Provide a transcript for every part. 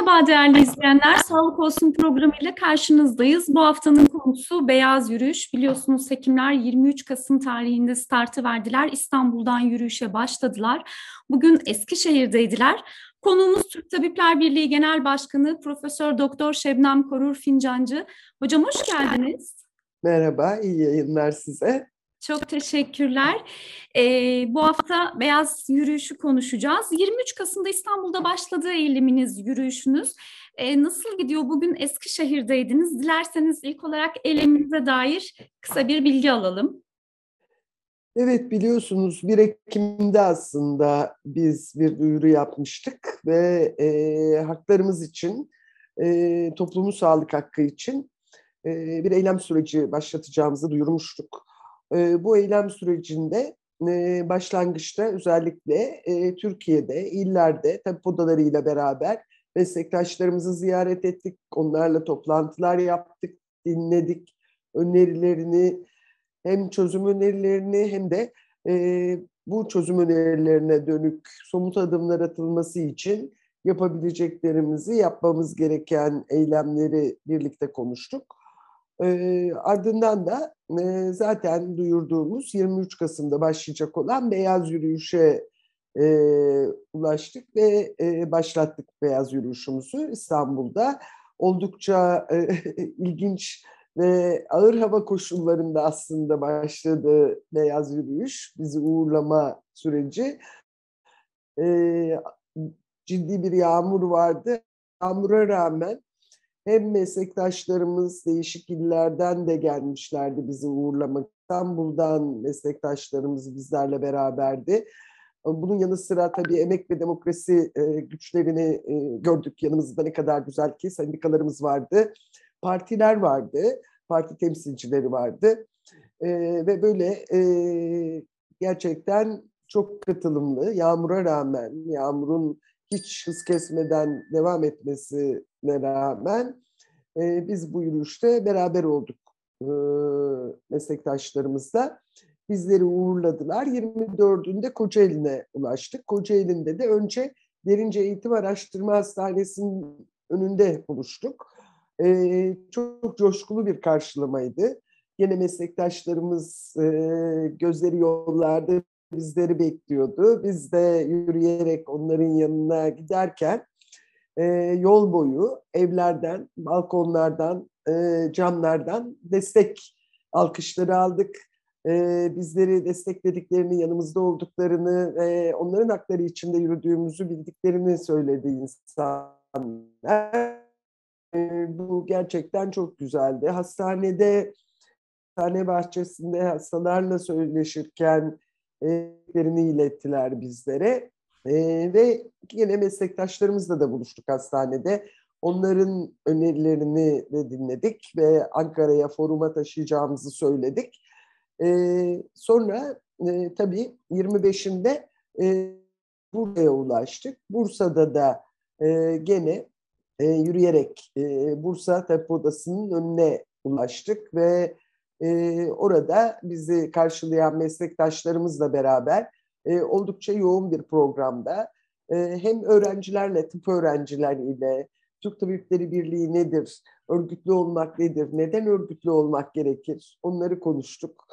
Merhaba değerli izleyenler. Sağlık Olsun programıyla karşınızdayız. Bu haftanın konusu beyaz yürüyüş. Biliyorsunuz hekimler 23 Kasım tarihinde startı verdiler. İstanbul'dan yürüyüşe başladılar. Bugün Eskişehir'deydiler. Konuğumuz Türk Tabipler Birliği Genel Başkanı Profesör Doktor Şebnem Korur Fincancı. Hocam hoş geldiniz. Merhaba, iyi yayınlar size. Çok teşekkürler. Ee, bu hafta beyaz yürüyüşü konuşacağız. 23 Kasım'da İstanbul'da başladı eyleminiz, yürüyüşünüz. Ee, nasıl gidiyor? Bugün Eskişehir'deydiniz. Dilerseniz ilk olarak eyleminize dair kısa bir bilgi alalım. Evet biliyorsunuz 1 Ekim'de aslında biz bir duyuru yapmıştık ve e, haklarımız için, e, toplumun sağlık hakkı için e, bir eylem süreci başlatacağımızı duyurmuştuk. E, bu eylem sürecinde e, başlangıçta özellikle e, Türkiye'de, illerde, tabi odalarıyla beraber meslektaşlarımızı ziyaret ettik, onlarla toplantılar yaptık, dinledik, önerilerini, hem çözüm önerilerini hem de e, bu çözüm önerilerine dönük somut adımlar atılması için yapabileceklerimizi, yapmamız gereken eylemleri birlikte konuştuk. E, ardından da e, zaten duyurduğumuz 23 Kasım'da başlayacak olan beyaz yürüyüşe e, ulaştık ve e, başlattık beyaz yürüyüşümüzü İstanbul'da. Oldukça e, ilginç ve ağır hava koşullarında aslında başladı beyaz yürüyüş, bizi uğurlama süreci. E, ciddi bir yağmur vardı. Yağmura rağmen hem meslektaşlarımız değişik illerden de gelmişlerdi bizi uğurlamak. İstanbul'dan meslektaşlarımız bizlerle beraberdi. Bunun yanı sıra tabii emek ve demokrasi e, güçlerini e, gördük yanımızda ne kadar güzel ki sendikalarımız vardı, partiler vardı, parti temsilcileri vardı e, ve böyle gerçekten çok katılımlı, yağmura rağmen, yağmurun hiç hız kesmeden devam etmesine rağmen e, biz bu yürüyüşte beraber olduk e, meslektaşlarımızla. Bizleri uğurladılar. 24'ünde Kocaeli'ne ulaştık. Kocaeli'nde de önce Derince Eğitim Araştırma Hastanesi'nin önünde buluştuk. E, çok coşkulu bir karşılamaydı. Yine meslektaşlarımız e, gözleri yollarda bizleri bekliyordu. Biz de yürüyerek onların yanına giderken e, yol boyu evlerden, balkonlardan, e, camlardan destek alkışları aldık. E, bizleri desteklediklerini, yanımızda olduklarını ve onların hakları içinde yürüdüğümüzü bildiklerini söyledi insanlar. E, bu gerçekten çok güzeldi. Hastanede, hastane bahçesinde hastalarla söyleşirken e, ilettiler bizlere. E, ve yine meslektaşlarımızla da buluştuk hastanede. Onların önerilerini de dinledik ve Ankara'ya foruma taşıyacağımızı söyledik. E, sonra e, tabii 25'inde e, Bursa'ya ulaştık. Bursa'da da e, gene e, yürüyerek e, Bursa Tepe Odası'nın önüne ulaştık ve e, orada bizi karşılayan meslektaşlarımızla beraber e, oldukça yoğun bir programda e, hem öğrencilerle, tıp öğrencileriyle, Türk Tabipleri Birliği nedir, örgütlü olmak nedir, neden örgütlü olmak gerekir onları konuştuk.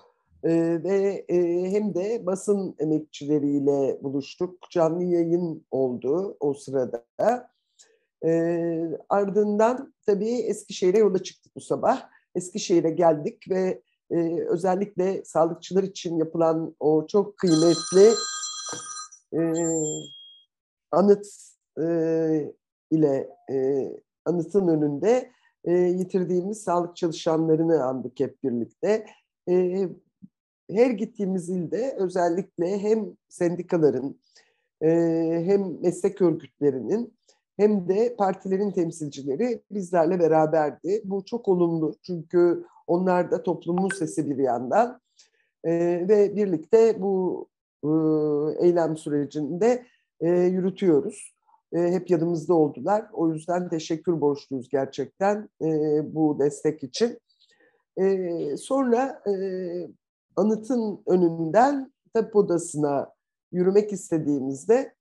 E, ve e, hem de basın emekçileriyle buluştuk. Canlı yayın oldu o sırada. E, ardından tabii Eskişehir'e yola çıktık bu sabah. Eskişehir'e geldik ve e, özellikle sağlıkçılar için yapılan o çok kıymetli e, anıt e, ile e, anıtın önünde e, yitirdiğimiz sağlık çalışanlarını andık hep birlikte. E, her gittiğimiz ilde özellikle hem sendikaların e, hem meslek örgütlerinin hem de partilerin temsilcileri bizlerle beraberdi. Bu çok olumlu çünkü onlar da toplumun sesi bir yandan e, ve birlikte bu e, eylem sürecinde e, yürütüyoruz. E, hep yanımızda oldular. O yüzden teşekkür borçluyuz gerçekten e, bu destek için. E, sonra e, anıtın önünden tabip odasına yürümek istediğimizde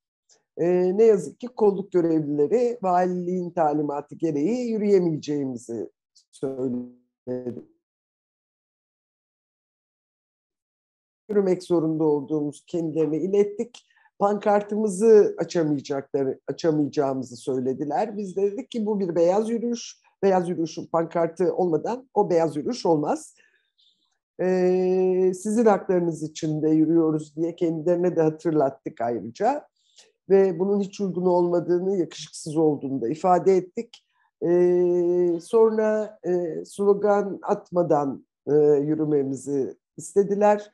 e, ne yazık ki kolluk görevlileri valiliğin talimatı gereği yürüyemeyeceğimizi söyledi. Yürümek zorunda olduğumuz kendilerine ilettik. Pankartımızı açamayacakları, açamayacağımızı söylediler. Biz de dedik ki bu bir beyaz yürüyüş. Beyaz yürüyüşün pankartı olmadan o beyaz yürüyüş olmaz. Ee, sizin haklarınız için de yürüyoruz diye kendilerine de hatırlattık ayrıca ve bunun hiç uygun olmadığını, yakışıksız olduğunu da ifade ettik. Ee, sonra e, slogan atmadan e, yürümemizi istediler.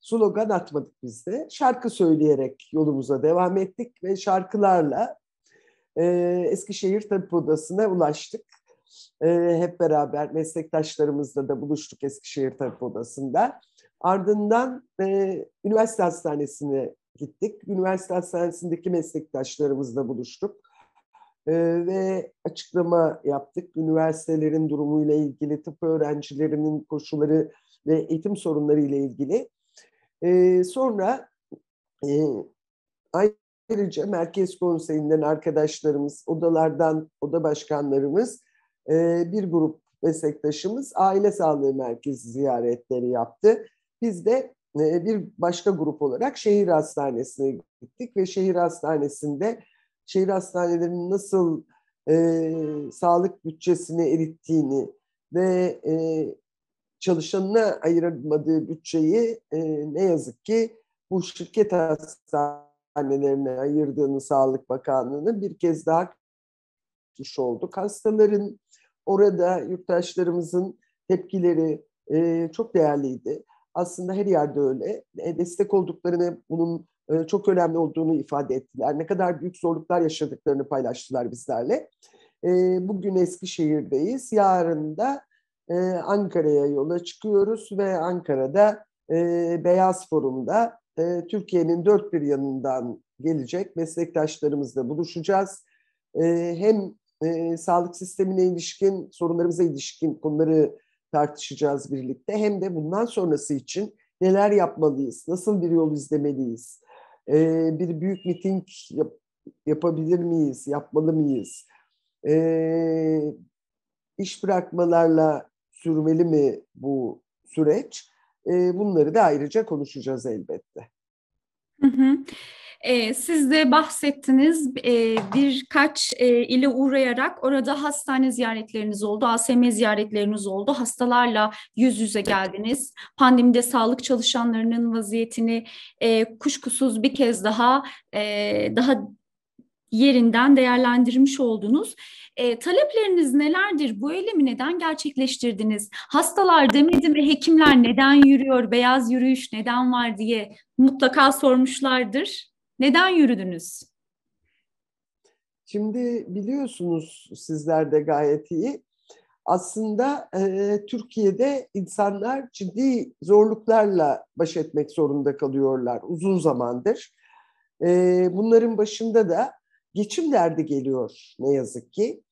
Slogan atmadık biz de. Şarkı söyleyerek yolumuza devam ettik ve şarkılarla e, Eskişehir Tabip Odası'na ulaştık. E, hep beraber meslektaşlarımızla da buluştuk Eskişehir Tabip Odası'nda. Ardından e, üniversite hastanesine gittik. Üniversite hastanesindeki meslektaşlarımızla buluştuk. Ee, ve açıklama yaptık. Üniversitelerin durumuyla ilgili, tıp öğrencilerinin koşulları ve eğitim sorunları ile ilgili. Ee, sonra e, ayrıca Merkez Konseyi'nden arkadaşlarımız, odalardan oda başkanlarımız, e, bir grup meslektaşımız aile sağlığı merkezi ziyaretleri yaptı. Biz de e, bir başka grup olarak şehir hastanesine gittik ve şehir hastanesinde şehir hastanelerinin nasıl e, sağlık bütçesini erittiğini ve e, çalışanına ayırmadığı bütçeyi e, ne yazık ki bu şirket hastanelerine ayırdığını Sağlık Bakanlığı'nın bir kez daha tutmuş olduk. Hastaların orada yurttaşlarımızın tepkileri e, çok değerliydi aslında her yerde öyle. E, destek olduklarını, bunun e, çok önemli olduğunu ifade ettiler. Ne kadar büyük zorluklar yaşadıklarını paylaştılar bizlerle. E, bugün Eskişehir'deyiz. Yarın da Ankara'ya yola çıkıyoruz ve Ankara'da Beyaz Forum'da Türkiye'nin dört bir yanından gelecek meslektaşlarımızla buluşacağız. Hem sağlık sistemine ilişkin, sorunlarımıza ilişkin konuları tartışacağız birlikte. Hem de bundan sonrası için neler yapmalıyız, nasıl bir yol izlemeliyiz, ee, bir büyük miting yap, yapabilir miyiz, yapmalı mıyız, ee, iş bırakmalarla sürmeli mi bu süreç? Ee, bunları da ayrıca konuşacağız elbette. Hı hı. E, siz de bahsettiniz e, birkaç e, ile uğrayarak orada hastane ziyaretleriniz oldu, ASM ziyaretleriniz oldu, hastalarla yüz yüze geldiniz. Pandemide sağlık çalışanlarının vaziyetini e, kuşkusuz bir kez daha e, daha yerinden değerlendirmiş oldunuz. E, talepleriniz nelerdir? Bu eylemi neden gerçekleştirdiniz? Hastalar demedi mi hekimler neden yürüyor, beyaz yürüyüş neden var diye mutlaka sormuşlardır. Neden yürüdünüz? Şimdi biliyorsunuz sizler de gayet iyi. Aslında e, Türkiye'de insanlar ciddi zorluklarla baş etmek zorunda kalıyorlar uzun zamandır. E, bunların başında da geçim derdi geliyor ne yazık ki.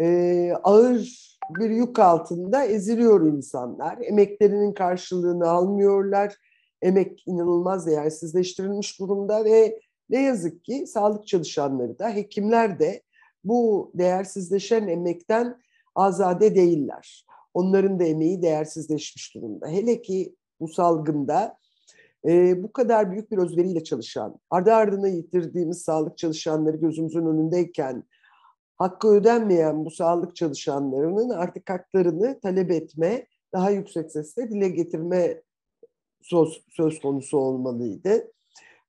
E, ağır bir yük altında eziliyor insanlar. Emeklerinin karşılığını almıyorlar emek inanılmaz değersizleştirilmiş durumda ve ne yazık ki sağlık çalışanları da hekimler de bu değersizleşen emekten azade değiller. Onların da emeği değersizleşmiş durumda. Hele ki bu salgında e, bu kadar büyük bir özveriyle çalışan, ardı ardına yitirdiğimiz sağlık çalışanları gözümüzün önündeyken hakkı ödenmeyen bu sağlık çalışanlarının artık haklarını talep etme, daha yüksek sesle dile getirme söz, söz konusu olmalıydı.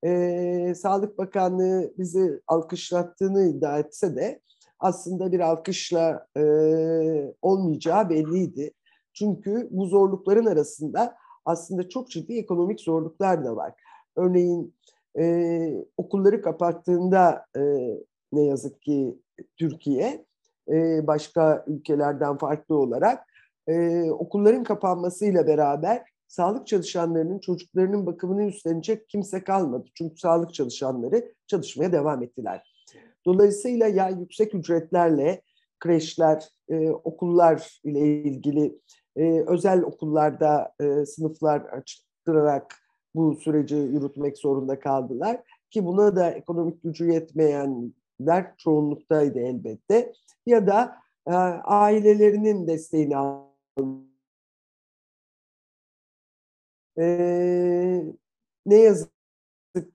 Ee, Sağlık Bakanlığı bizi alkışlattığını iddia etse de aslında bir alkışla e, olmayacağı belliydi. Çünkü bu zorlukların arasında aslında çok ciddi ekonomik zorluklar da var. Örneğin e, okulları kapattığında e, ne yazık ki Türkiye e, başka ülkelerden farklı olarak e, okulların kapanmasıyla beraber sağlık çalışanlarının çocuklarının bakımını üstlenecek kimse kalmadı. Çünkü sağlık çalışanları çalışmaya devam ettiler. Dolayısıyla ya yüksek ücretlerle kreşler, e, okullar ile ilgili e, özel okullarda e, sınıflar açtırarak bu süreci yürütmek zorunda kaldılar. ki buna da ekonomik gücü yetmeyenler çoğunluktaydı elbette ya da e, ailelerinin desteğini almak e, ne yazık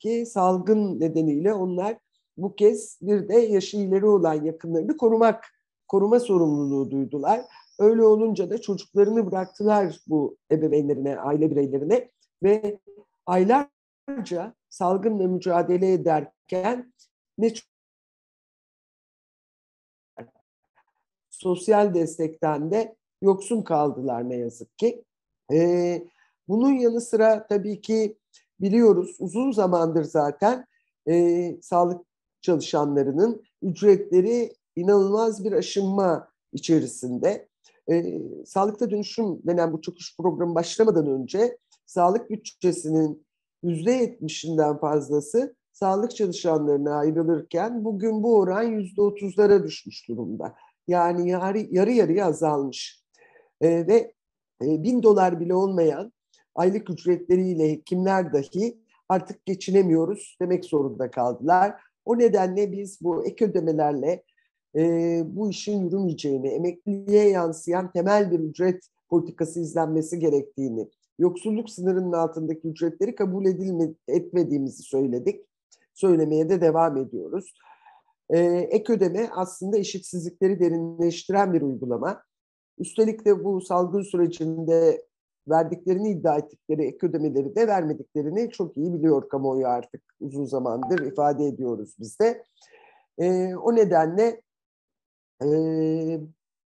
ki salgın nedeniyle onlar bu kez bir de yaşı ileri olan yakınlarını korumak, koruma sorumluluğu duydular. Öyle olunca da çocuklarını bıraktılar bu ebeveynlerine, aile bireylerine ve aylarca salgınla mücadele ederken ne sosyal destekten de yoksun kaldılar ne yazık ki. Ee, bunun yanı sıra tabii ki biliyoruz uzun zamandır zaten e, sağlık çalışanlarının ücretleri inanılmaz bir aşınma içerisinde. E, sağlıkta dönüşüm denen bu çöküş programı başlamadan önce sağlık bütçesinin yüzde yetmişinden fazlası sağlık çalışanlarına ayrılırken bugün bu oran yüzde otuzlara düşmüş durumda. Yani yarı, yarı yarıya azalmış. E, ve e, bin dolar bile olmayan aylık ücretleriyle hekimler dahi artık geçinemiyoruz demek zorunda kaldılar. O nedenle biz bu ek ödemelerle e, bu işin yürümeyeceğini, emekliliğe yansıyan temel bir ücret politikası izlenmesi gerektiğini, yoksulluk sınırının altındaki ücretleri kabul edilme, etmediğimizi söyledik. Söylemeye de devam ediyoruz. E, ek ödeme aslında eşitsizlikleri derinleştiren bir uygulama. Üstelik de bu salgın sürecinde verdiklerini iddia ettikleri ek ödemeleri de vermediklerini çok iyi biliyor kamuoyu artık uzun zamandır ifade ediyoruz biz de. E, o nedenle e,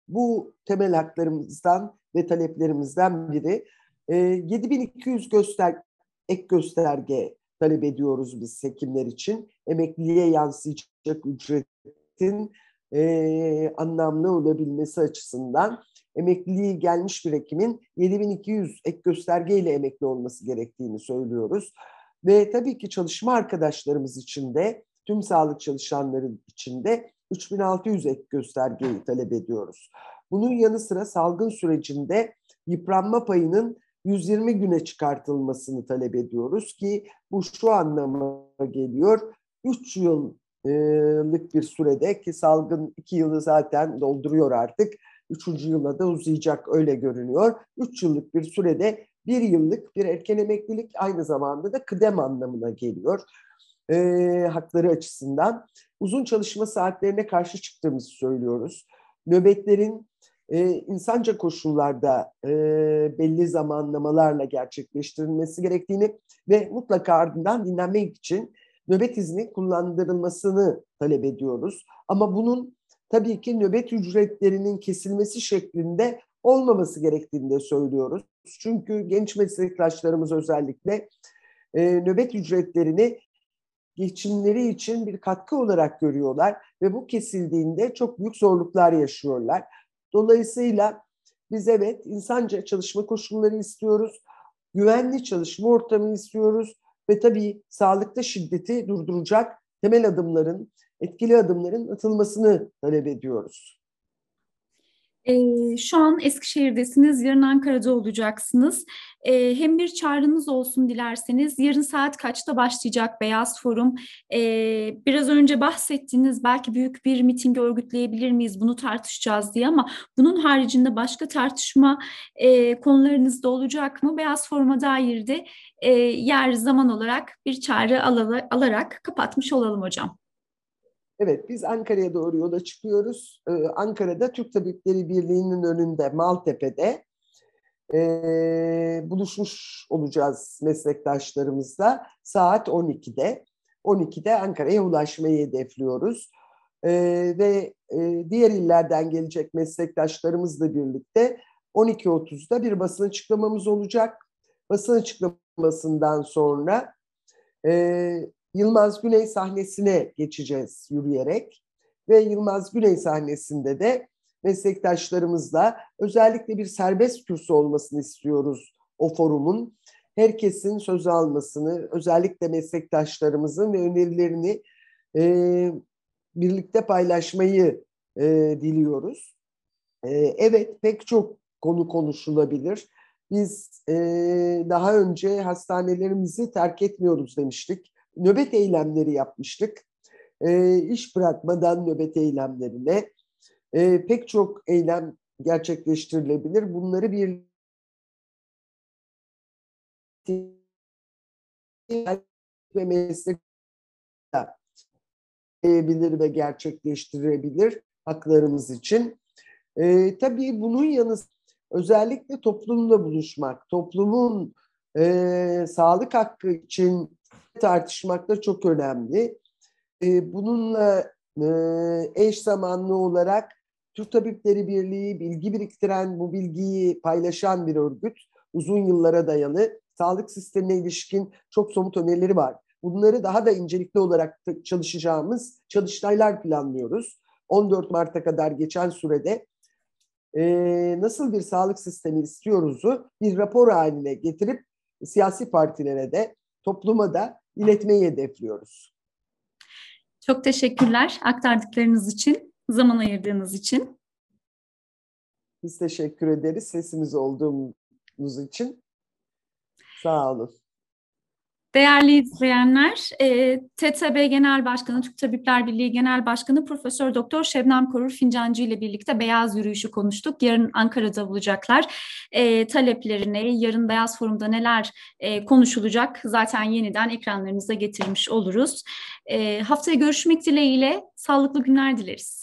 bu temel haklarımızdan ve taleplerimizden biri e, 7200 göster ek gösterge talep ediyoruz biz hekimler için. Emekliliğe yansıyacak ücretin e, anlamlı olabilmesi açısından emekliliği gelmiş bir hekimin 7200 ek göstergeyle emekli olması gerektiğini söylüyoruz. Ve tabii ki çalışma arkadaşlarımız için de tüm sağlık çalışanları için de 3600 ek göstergeyi talep ediyoruz. Bunun yanı sıra salgın sürecinde yıpranma payının 120 güne çıkartılmasını talep ediyoruz ki bu şu anlama geliyor. 3 yıllık bir sürede ki salgın 2 yılı zaten dolduruyor artık. Üçüncü yıla da uzayacak öyle görünüyor. Üç yıllık bir sürede bir yıllık bir erken emeklilik aynı zamanda da kıdem anlamına geliyor. E, hakları açısından. Uzun çalışma saatlerine karşı çıktığımızı söylüyoruz. Nöbetlerin e, insanca koşullarda e, belli zamanlamalarla gerçekleştirilmesi gerektiğini ve mutlaka ardından dinlenmek için nöbet izni kullandırılmasını talep ediyoruz. Ama bunun tabii ki nöbet ücretlerinin kesilmesi şeklinde olmaması gerektiğini de söylüyoruz. Çünkü genç meslektaşlarımız özellikle e, nöbet ücretlerini geçimleri için bir katkı olarak görüyorlar ve bu kesildiğinde çok büyük zorluklar yaşıyorlar. Dolayısıyla biz evet insanca çalışma koşulları istiyoruz, güvenli çalışma ortamı istiyoruz ve tabii sağlıkta şiddeti durduracak temel adımların etkili adımların atılmasını talep ediyoruz. E, şu an Eskişehir'desiniz, yarın Ankara'da olacaksınız. E, hem bir çağrınız olsun dilerseniz, yarın saat kaçta başlayacak Beyaz Forum? E, biraz önce bahsettiğiniz belki büyük bir miting örgütleyebilir miyiz, bunu tartışacağız diye ama bunun haricinde başka tartışma e, konularınız da olacak mı? Beyaz Forum'a dair de e, yer zaman olarak bir çağrı al alarak kapatmış olalım hocam. Evet, biz Ankara'ya doğru yola çıkıyoruz. Ee, Ankara'da Türk Tabipleri Birliği'nin önünde, Maltepe'de e, buluşmuş olacağız meslektaşlarımızla saat 12'de. 12'de Ankara'ya ulaşmayı hedefliyoruz. E, ve e, diğer illerden gelecek meslektaşlarımızla birlikte 12.30'da bir basın açıklamamız olacak. Basın açıklamasından sonra e, Yılmaz Güney sahnesine geçeceğiz yürüyerek ve Yılmaz Güney sahnesinde de meslektaşlarımızla özellikle bir serbest kürsü olmasını istiyoruz o forumun. Herkesin söz almasını, özellikle meslektaşlarımızın ve önerilerini e, birlikte paylaşmayı e, diliyoruz. E, evet pek çok konu konuşulabilir. Biz e, daha önce hastanelerimizi terk etmiyoruz demiştik nöbet eylemleri yapmıştık. E, iş bırakmadan nöbet eylemlerine e, pek çok eylem gerçekleştirilebilir. Bunları bir ve meslek bilir ve gerçekleştirebilir haklarımız için. E, tabii bunun yanı özellikle toplumla buluşmak, toplumun e, sağlık hakkı için tartışmak da çok önemli. E, bununla e, eş zamanlı olarak Türk Tabipleri Birliği bilgi biriktiren, bu bilgiyi paylaşan bir örgüt. Uzun yıllara dayalı sağlık sistemine ilişkin çok somut önerileri var. Bunları daha da incelikli olarak çalışacağımız çalıştaylar planlıyoruz. 14 Mart'a kadar geçen sürede e, nasıl bir sağlık sistemi istiyoruzu bir rapor haline getirip siyasi partilere de topluma da iletmeyi hedefliyoruz. Çok teşekkürler aktardıklarınız için, zaman ayırdığınız için. Biz teşekkür ederiz sesimiz olduğumuz için. Sağ olun. Değerli izleyenler, e, TTB Genel Başkanı, Türk Tabipler Birliği Genel Başkanı Profesör Doktor Şebnem Korur Fincancı ile birlikte Beyaz Yürüyüşü konuştuk. Yarın Ankara'da olacaklar. E, taleplerini, yarın Beyaz Forum'da neler e, konuşulacak zaten yeniden ekranlarınıza getirmiş oluruz. E, haftaya görüşmek dileğiyle sağlıklı günler dileriz.